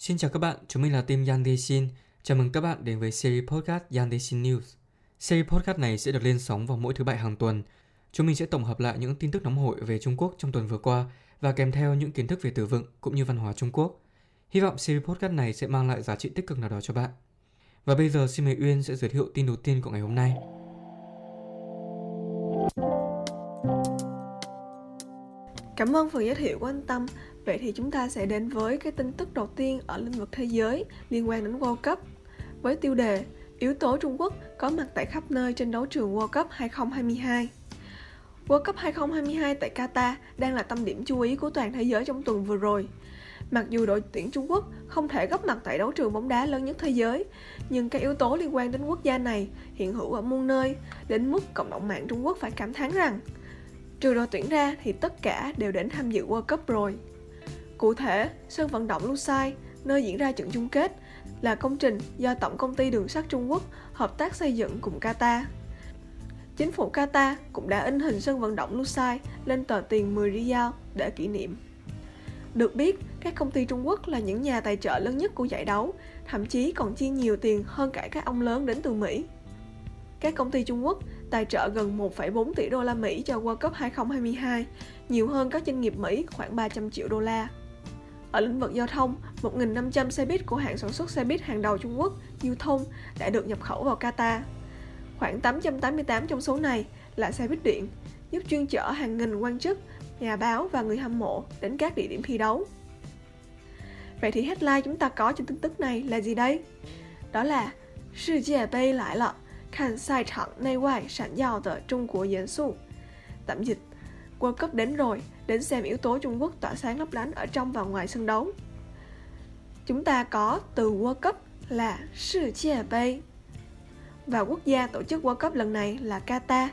Xin chào các bạn, chúng mình là team Yang Dae Chào mừng các bạn đến với series podcast Yang Dae News. Series podcast này sẽ được lên sóng vào mỗi thứ bảy hàng tuần. Chúng mình sẽ tổng hợp lại những tin tức nóng hổi về Trung Quốc trong tuần vừa qua và kèm theo những kiến thức về từ vựng cũng như văn hóa Trung Quốc. Hy vọng series podcast này sẽ mang lại giá trị tích cực nào đó cho bạn. Và bây giờ xin mời Uyên sẽ giới thiệu tin đầu tiên của ngày hôm nay. Cảm ơn phần giới thiệu của anh Tâm. Vậy thì chúng ta sẽ đến với cái tin tức đầu tiên ở lĩnh vực thế giới liên quan đến World Cup với tiêu đề Yếu tố Trung Quốc có mặt tại khắp nơi trên đấu trường World Cup 2022. World Cup 2022 tại Qatar đang là tâm điểm chú ý của toàn thế giới trong tuần vừa rồi. Mặc dù đội tuyển Trung Quốc không thể góp mặt tại đấu trường bóng đá lớn nhất thế giới, nhưng các yếu tố liên quan đến quốc gia này hiện hữu ở muôn nơi, đến mức cộng đồng mạng Trung Quốc phải cảm thán rằng Trừ đội tuyển ra thì tất cả đều đến tham dự World Cup rồi. Cụ thể, sân vận động Lusai, nơi diễn ra trận chung kết, là công trình do Tổng công ty Đường sắt Trung Quốc hợp tác xây dựng cùng Qatar. Chính phủ Qatar cũng đã in hình sân vận động Lusai lên tờ tiền 10 rial để kỷ niệm. Được biết, các công ty Trung Quốc là những nhà tài trợ lớn nhất của giải đấu, thậm chí còn chi nhiều tiền hơn cả các ông lớn đến từ Mỹ. Các công ty Trung Quốc tài trợ gần 1,4 tỷ đô la Mỹ cho World Cup 2022, nhiều hơn các doanh nghiệp Mỹ khoảng 300 triệu đô la. Ở lĩnh vực giao thông, 1.500 xe buýt của hãng sản xuất xe buýt hàng đầu Trung Quốc, Yutong, đã được nhập khẩu vào Qatar. Khoảng 888 trong số này là xe buýt điện, giúp chuyên chở hàng nghìn quan chức, nhà báo và người hâm mộ đến các địa điểm thi đấu. Vậy thì headline chúng ta có trên tin tức này là gì đây? Đó là Sư Jia Bay lại lọ, 看赛场内外闪耀的中国元素. Tạm dịch World Cup đến rồi, đến xem yếu tố Trung Quốc tỏa sáng lấp lánh ở trong và ngoài sân đấu. Chúng ta có từ World Cup là世界杯và quốc gia tổ chức World Cup lần này là Qatar.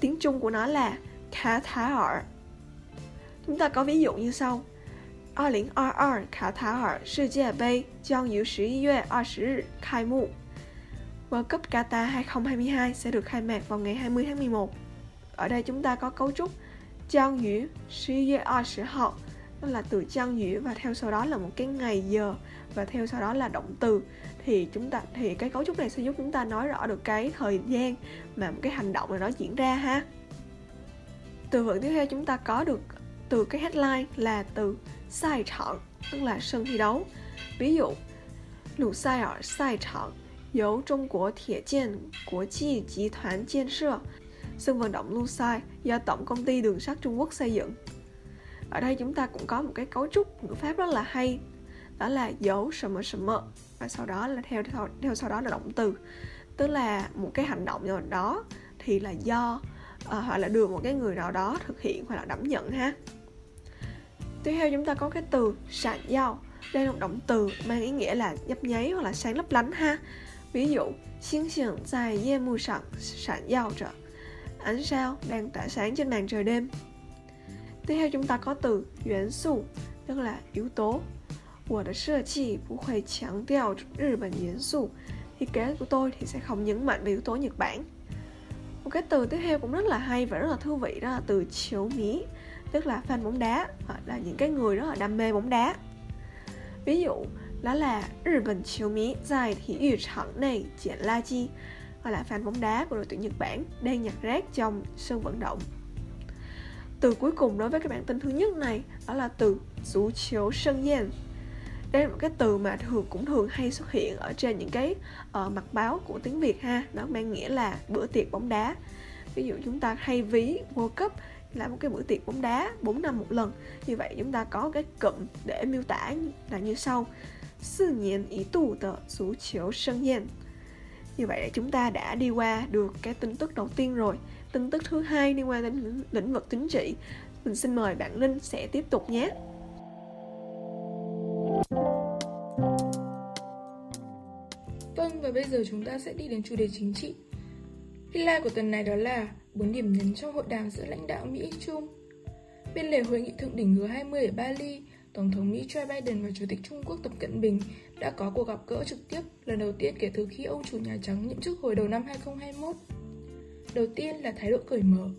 Tiếng Trung của nó là Qatar. Chúng ta có ví dụ như sau. 2022卡塔尔世界杯将于十一月二十日开幕。 World Cup Qatar 2022 sẽ được khai mạc vào ngày 20 tháng 11. Ở đây chúng ta có cấu trúc Trang Yu 11月20号 đó là từ Trang Yu và theo sau đó là một cái ngày giờ và theo sau đó là động từ thì chúng ta thì cái cấu trúc này sẽ giúp chúng ta nói rõ được cái thời gian mà một cái hành động này nó diễn ra ha. Từ vựng tiếp theo chúng ta có được từ cái headline là từ sai trận tức là sân thi đấu. Ví dụ, Lũ sai ở sai trận 由中国铁建国际集团建设 sân vận động Lusail do Tổng công ty Đường sắt Trung Quốc xây dựng. Ở đây chúng ta cũng có một cái cấu trúc ngữ pháp rất là hay, đó là dấu sầm mờ sầm mờ và sau đó là theo theo, theo sau đó là động từ, tức là một cái hành động nào đó thì là do uh, hoặc là được một cái người nào đó thực hiện hoặc là đảm nhận ha. Tiếp theo chúng ta có cái từ sạn giao đây là một động từ mang ý nghĩa là nhấp nháy hoặc là sáng lấp lánh ha Ví dụ, 星星在夜幕上闪耀着 Ánh sao đang tỏa sáng trên màn trời đêm Tiếp theo chúng ta có từ 元素 tức là yếu tố 我的设计不会强调日本元素 Thiết kế của tôi thì sẽ không nhấn mạnh về yếu tố Nhật Bản Một cái từ tiếp theo cũng rất là hay và rất là thú vị đó là từ chiếu mí Tức là fan bóng đá hoặc là những cái người rất là đam mê bóng đá Ví dụ đó là Nhật Bản chiếu mỹ tại thể này chuyện la chi hoặc là fan bóng đá của đội tuyển Nhật Bản đang nhặt rác trong sân vận động. Từ cuối cùng đối với các bản tin thứ nhất này đó là từ rủ chiếu sân gian. Đây là một cái từ mà thường cũng thường hay xuất hiện ở trên những cái ở mặt báo của tiếng Việt ha, nó mang nghĩa là bữa tiệc bóng đá. Ví dụ chúng ta hay ví World Cup là một cái bữa tiệc bóng đá 4 năm một lần. Như vậy chúng ta có cái cụm để miêu tả là như sau 四年一度的足球盛宴 như vậy chúng ta đã đi qua được cái tin tức đầu tiên rồi tin tức thứ hai liên quan đến lĩnh vực chính trị mình xin mời bạn linh sẽ tiếp tục nhé Vâng, và bây giờ chúng ta sẽ đi đến chủ đề chính trị. Headline của tuần này đó là 4 điểm nhấn trong hội đàm giữa lãnh đạo Mỹ Trung. Bên lề hội nghị thượng đỉnh G20 ở Bali, Tổng thống Mỹ Joe Biden và Chủ tịch Trung Quốc Tập Cận Bình đã có cuộc gặp gỡ trực tiếp lần đầu tiên kể từ khi ông chủ Nhà Trắng nhậm chức hồi đầu năm 2021. Đầu tiên là thái độ cởi mở.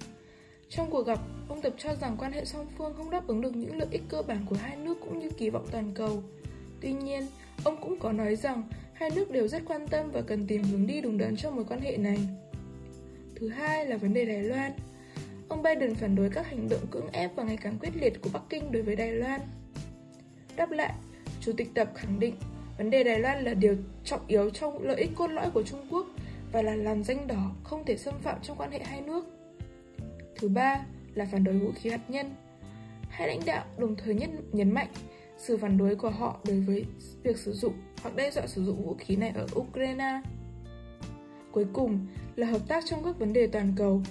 Trong cuộc gặp, ông Tập cho rằng quan hệ song phương không đáp ứng được những lợi ích cơ bản của hai nước cũng như kỳ vọng toàn cầu. Tuy nhiên, ông cũng có nói rằng hai nước đều rất quan tâm và cần tìm hướng đi đúng đắn cho mối quan hệ này. Thứ hai là vấn đề Đài Loan. Ông Biden phản đối các hành động cưỡng ép và ngày càng quyết liệt của Bắc Kinh đối với Đài Loan. Đáp lại, Chủ tịch Tập khẳng định vấn đề Đài Loan là điều trọng yếu trong lợi ích cốt lõi của Trung Quốc và là làn danh đỏ không thể xâm phạm trong quan hệ hai nước. Thứ ba là phản đối vũ khí hạt nhân. Hai lãnh đạo đồng thời nhất nhấn mạnh sự phản đối của họ đối với việc sử dụng hoặc đe dọa sử dụng vũ khí này ở Ukraine. Cuối cùng là hợp tác trong các vấn đề toàn cầu.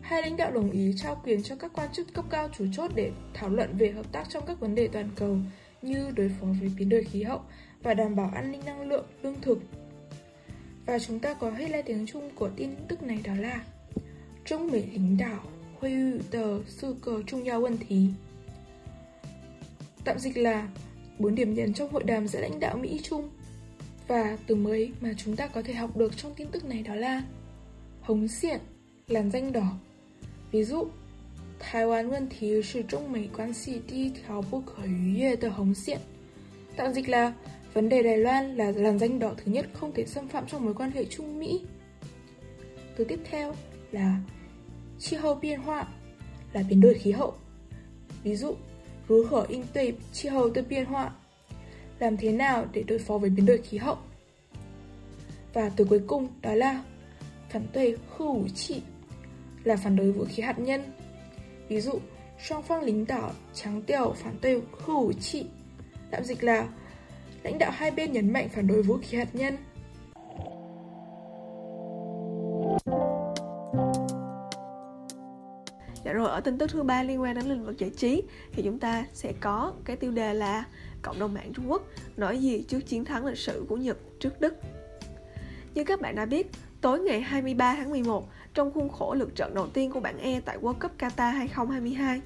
Hai lãnh đạo đồng ý trao quyền cho các quan chức cấp cao chủ chốt để thảo luận về hợp tác trong các vấn đề toàn cầu như đối phó với biến đổi khí hậu và đảm bảo an ninh năng lượng, lương thực. Và chúng ta có headline tiếng Trung của tin tức này đó là Trung Mỹ lãnh đạo Huy tờ sư cờ Trung Giao Quân Thí Tạm dịch là bốn điểm nhấn trong hội đàm giữa lãnh đạo Mỹ Trung và từ mới mà chúng ta có thể học được trong tin tức này đó là Hống xiển, làn danh đỏ Ví dụ Thái湾vấn题是中美关系第一条不可逾越的红线 Tạm dịch là Vấn đề Đài Loan là làn danh đỏ thứ nhất không thể xâm phạm trong mối quan hệ Trung Mỹ. Từ tiếp theo là khí hậu biến hóa là biến đổi khí hậu. Ví dụ, rú hở in tùy khí hậu từ biến hóa làm thế nào để đối phó với biến đổi khí hậu. Và từ cuối cùng đó là phản đối hữu trị là phản đối vũ khí hạt nhân. Ví dụ, song phương lính đảo trắng tiêu phản đối hữu trị tạm dịch là lãnh đạo hai bên nhấn mạnh phản đối vũ khí hạt nhân. Dạ rồi, ở tin tức thứ ba liên quan đến lĩnh vực giải trí thì chúng ta sẽ có cái tiêu đề là cộng đồng mạng Trung Quốc nói gì trước chiến thắng lịch sử của Nhật trước Đức. Như các bạn đã biết, tối ngày 23 tháng 11, trong khuôn khổ lượt trận đầu tiên của bảng E tại World Cup Qatar 2022,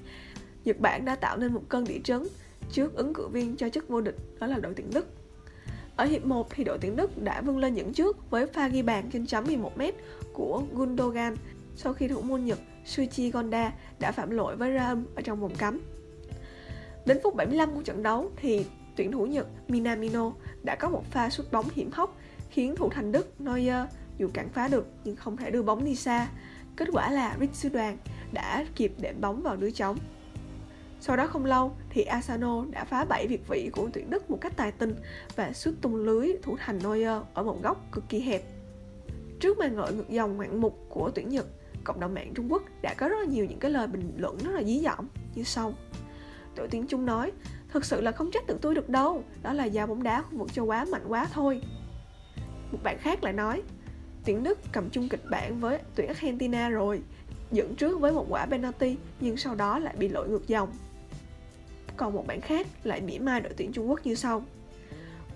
Nhật Bản đã tạo nên một cơn địa chấn trước ứng cử viên cho chức vô địch đó là đội tuyển Đức. Ở hiệp 1 thì đội tuyển Đức đã vươn lên dẫn trước với pha ghi bàn trên chấm 11m của Gundogan sau khi thủ môn Nhật Suichi Gonda đã phạm lỗi với Raum ở trong vòng cấm. Đến phút 75 của trận đấu thì tuyển thủ Nhật Minamino đã có một pha sút bóng hiểm hóc khiến thủ thành Đức Neuer dù cản phá được nhưng không thể đưa bóng đi xa. Kết quả là Rick Sư Đoàn đã kịp đệm bóng vào lưới trống. Sau đó không lâu thì Asano đã phá bảy việt vị của tuyển Đức một cách tài tình và sút tung lưới thủ thành Neuer ở một góc cực kỳ hẹp. Trước màn ngợi ngược dòng ngoạn mục của tuyển Nhật, cộng đồng mạng Trung Quốc đã có rất là nhiều những cái lời bình luận rất là dí dỏm như sau. Đội tuyển Trung nói, thực sự là không trách tự tôi được đâu, đó là do bóng đá khu vực châu Á mạnh quá thôi. Một bạn khác lại nói, tuyển Đức cầm chung kịch bản với tuyển Argentina rồi, dẫn trước với một quả penalty nhưng sau đó lại bị lỗi ngược dòng còn một bản khác lại mỉa mai đội tuyển Trung Quốc như sau.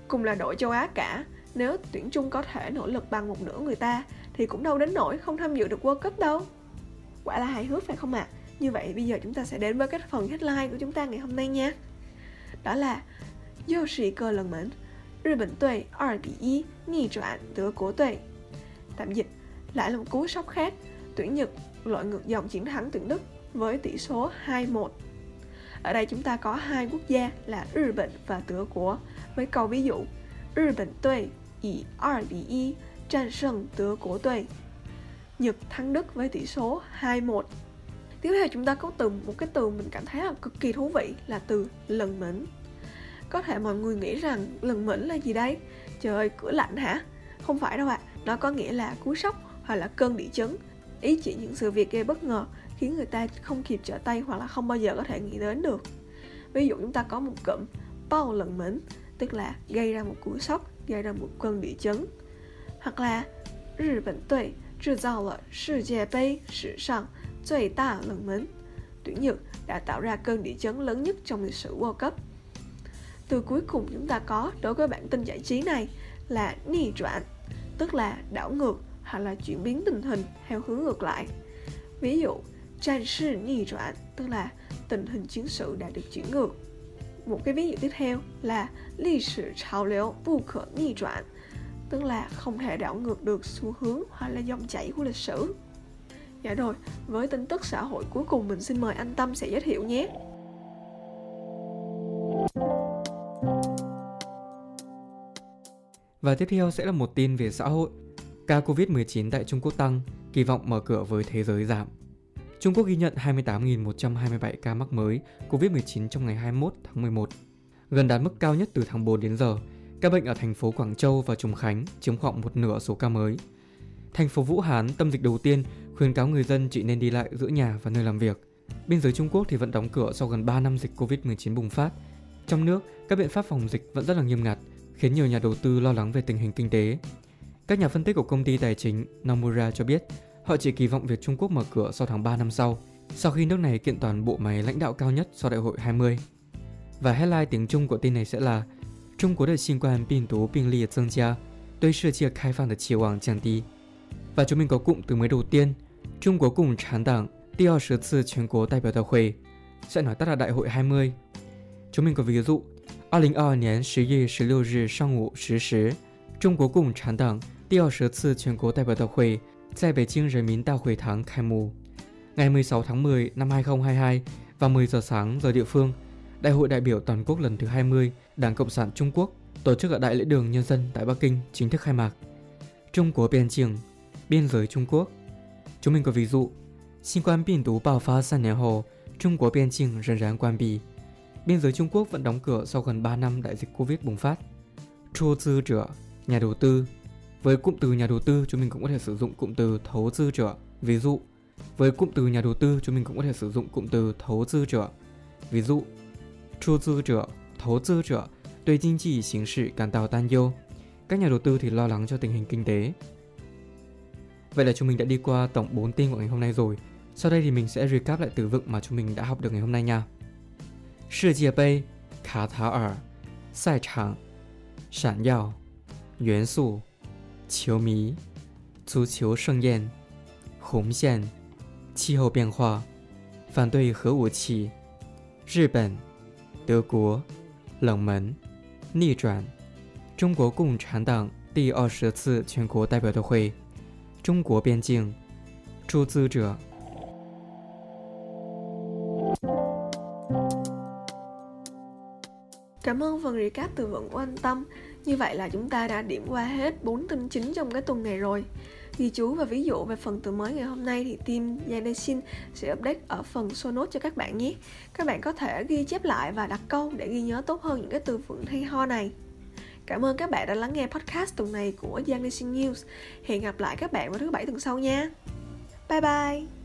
Cùng là đội châu Á cả, nếu tuyển Trung có thể nỗ lực bằng một nửa người ta thì cũng đâu đến nỗi không tham dự được World Cup đâu. Quả là hài hước phải không ạ? À? Như vậy bây giờ chúng ta sẽ đến với cái phần headline của chúng ta ngày hôm nay nha. Đó là 又是一个冷门，日本队2比1逆转德国队. Tạm dịch, lại là một cú sốc khác, tuyển Nhật loại ngược dòng chiến thắng tuyển Đức với tỷ số 2-1 ở đây chúng ta có hai quốc gia là Nhật Bản và德Quốc với câu ví dụ Nhật Bản đội 以2比1战胜德国队. Nhật thắng Đức với tỷ số 2-1. Tiếp theo chúng ta có từ một cái từ mình cảm thấy là cực kỳ thú vị là từ lần mẫn. Có thể mọi người nghĩ rằng lần mẫn là gì đây? Trời ơi, cửa lạnh hả? Không phải đâu ạ. À. Nó có nghĩa là cú sốc hoặc là cơn địa chấn. Ý chỉ những sự việc gây bất ngờ khiến người ta không kịp trở tay hoặc là không bao giờ có thể nghĩ đến được ví dụ chúng ta có một cụm bao lần mến tức là gây ra một cú sốc gây ra một cơn địa chấn hoặc là Nhật Bản đội 制造了世界杯史上最大冷门 tuyển Nhật đã tạo ra cơn địa chấn lớn nhất trong lịch sử World Cup từ cuối cùng chúng ta có đối với bản tin giải trí này là ni转 tức là đảo ngược hoặc là chuyển biến tình hình theo hướng ngược lại ví dụ tranh sư tức là tình hình chiến sự đã được chuyển ngược. Một cái ví dụ tiếp theo là lịch sử trào lưu bu khở nhi 转 tức là không thể đảo ngược được xu hướng hoặc là dòng chảy của lịch sử. Dạ rồi, với tin tức xã hội cuối cùng mình xin mời anh Tâm sẽ giới thiệu nhé. Và tiếp theo sẽ là một tin về xã hội. Ca Covid-19 tại Trung Quốc tăng, kỳ vọng mở cửa với thế giới giảm. Trung Quốc ghi nhận 28.127 ca mắc mới Covid-19 trong ngày 21 tháng 11, gần đạt mức cao nhất từ tháng 4 đến giờ. Các bệnh ở thành phố Quảng Châu và Trùng Khánh chiếm khoảng một nửa số ca mới. Thành phố Vũ Hán, tâm dịch đầu tiên, khuyến cáo người dân chỉ nên đi lại giữa nhà và nơi làm việc. Biên giới Trung Quốc thì vẫn đóng cửa sau gần 3 năm dịch Covid-19 bùng phát. Trong nước, các biện pháp phòng dịch vẫn rất là nghiêm ngặt, khiến nhiều nhà đầu tư lo lắng về tình hình kinh tế. Các nhà phân tích của công ty tài chính Nomura cho biết, họ chỉ kỳ vọng việc Trung Quốc mở cửa sau tháng 3 năm sau, sau khi nước này kiện toàn bộ máy lãnh đạo cao nhất sau đại hội 20. Và headline tiếng Trung của tin này sẽ là Trung Quốc 的新冠病毒病例增加，对世界开放的期望降低。và chúng mình có cụm từ mới đầu tiên, Trung Quốc Cộng sản Đảng第二十次全国代表大会 sẽ nói tắt là Đại hội 20. Chúng mình có ví dụ, 2022年十月十六日上午十时，中国共产党第二十次全国代表大会在北京人民大会堂开幕. Ngày 16 tháng 10 năm 2022 vào 10 giờ sáng giờ địa phương, Đại hội đại biểu toàn quốc lần thứ 20 Đảng Cộng sản Trung Quốc tổ chức ở Đại lễ đường Nhân dân tại Bắc Kinh chính thức khai mạc. Trung Quốc biên trường biên giới Trung Quốc. Chúng mình có ví dụ, 新冠病毒爆发三年后，中国边境仍然关闭。 biên giới Trung Quốc vẫn đóng cửa sau gần 3 năm đại dịch Covid bùng phát. Chu tư trở, nhà đầu tư. Với cụm từ nhà đầu tư, chúng mình cũng có thể sử dụng cụm từ thấu tư trở. Ví dụ, với cụm từ nhà đầu tư, chúng mình cũng có thể sử dụng cụm từ thấu tư trở. Ví dụ, chu tư trở, thấu tư trở, Tuy kinh tế hình sự cảm tạo tan yêu. Các nhà đầu tư thì lo lắng cho tình hình kinh tế. Vậy là chúng mình đã đi qua tổng 4 tin của ngày hôm nay rồi. Sau đây thì mình sẽ recap lại từ vựng mà chúng mình đã học được ngày hôm nay nha. 世界杯卡塔尔赛场闪耀元素球迷足球盛宴红线气候变化反对核武器日本德国冷门逆转中国共产党第二十次全国代表大会中国边境出资者 recap từ vựng của anh Tâm. Như vậy là chúng ta đã điểm qua hết 4 tin chính trong cái tuần này rồi. Ghi chú và ví dụ về phần từ mới ngày hôm nay thì team Yanesin sẽ update ở phần show notes cho các bạn nhé. Các bạn có thể ghi chép lại và đặt câu để ghi nhớ tốt hơn những cái từ vựng hay ho này. Cảm ơn các bạn đã lắng nghe podcast tuần này của Yanesin News. Hẹn gặp lại các bạn vào thứ bảy tuần sau nha. Bye bye!